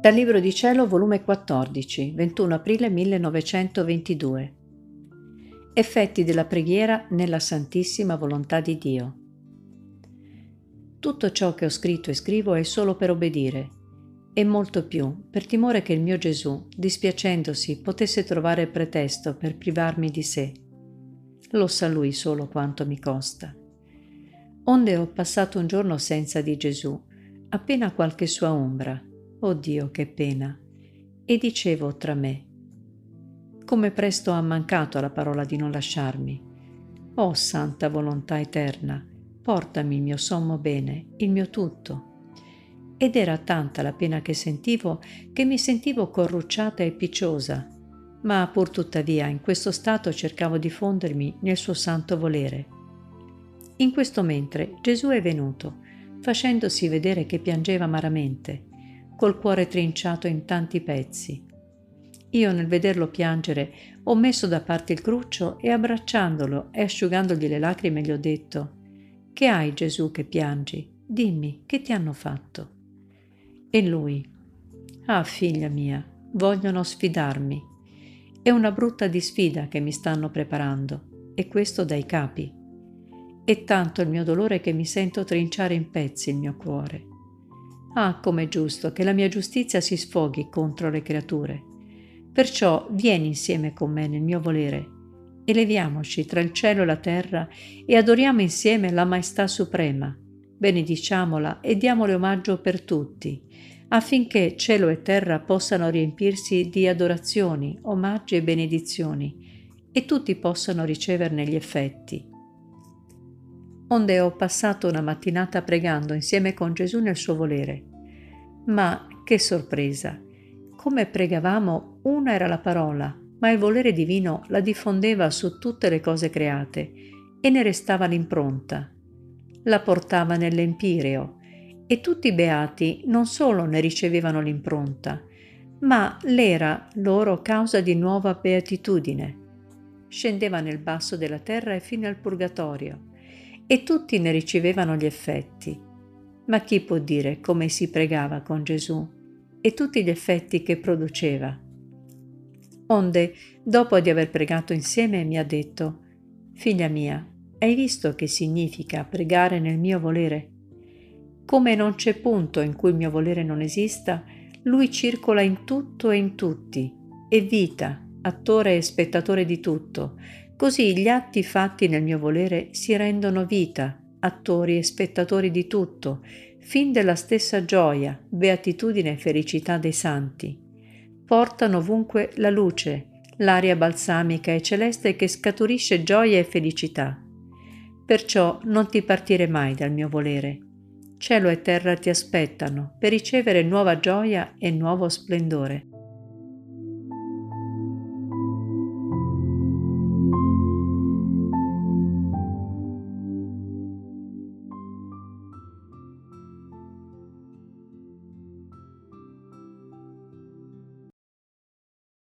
Dal Libro di Cielo, volume 14, 21 aprile 1922. Effetti della preghiera nella Santissima Volontà di Dio. Tutto ciò che ho scritto e scrivo è solo per obbedire, e molto più per timore che il mio Gesù, dispiacendosi, potesse trovare pretesto per privarmi di sé. Lo sa lui solo quanto mi costa. Onde ho passato un giorno senza di Gesù, appena qualche sua ombra Oh Dio, che pena! E dicevo tra me, come presto ha mancato alla parola di non lasciarmi. Oh santa volontà eterna, portami il mio sommo bene, il mio tutto. Ed era tanta la pena che sentivo che mi sentivo corrucciata e picciosa, ma pur tuttavia in questo stato cercavo di fondermi nel suo santo volere. In questo mentre Gesù è venuto, facendosi vedere che piangeva amaramente, col cuore trinciato in tanti pezzi. Io nel vederlo piangere ho messo da parte il cruccio e abbracciandolo e asciugandogli le lacrime gli ho detto Che hai Gesù che piangi? Dimmi, che ti hanno fatto? E lui Ah figlia mia, vogliono sfidarmi. È una brutta disfida che mi stanno preparando, e questo dai capi. È tanto il mio dolore che mi sento trinciare in pezzi il mio cuore. Ah, com'è giusto che la mia giustizia si sfoghi contro le creature. Perciò vieni insieme con me nel mio volere e leviamoci tra il cielo e la terra e adoriamo insieme la Maestà Suprema. Benediciamola e diamole omaggio per tutti, affinché cielo e terra possano riempirsi di adorazioni, omaggi e benedizioni, e tutti possano riceverne gli effetti onde ho passato una mattinata pregando insieme con Gesù nel suo volere. Ma che sorpresa! Come pregavamo, una era la parola, ma il volere divino la diffondeva su tutte le cose create e ne restava l'impronta. La portava nell'empireo e tutti i beati non solo ne ricevevano l'impronta, ma l'era loro causa di nuova beatitudine. Scendeva nel basso della terra e fino al purgatorio e tutti ne ricevevano gli effetti. Ma chi può dire come si pregava con Gesù e tutti gli effetti che produceva? Onde, dopo di aver pregato insieme, mi ha detto, Figlia mia, hai visto che significa pregare nel mio volere? Come non c'è punto in cui il mio volere non esista, lui circola in tutto e in tutti, è vita, attore e spettatore di tutto, Così gli atti fatti nel mio volere si rendono vita, attori e spettatori di tutto, fin della stessa gioia, beatitudine e felicità dei santi. Portano ovunque la luce, l'aria balsamica e celeste che scaturisce gioia e felicità. Perciò non ti partire mai dal mio volere. Cielo e terra ti aspettano per ricevere nuova gioia e nuovo splendore.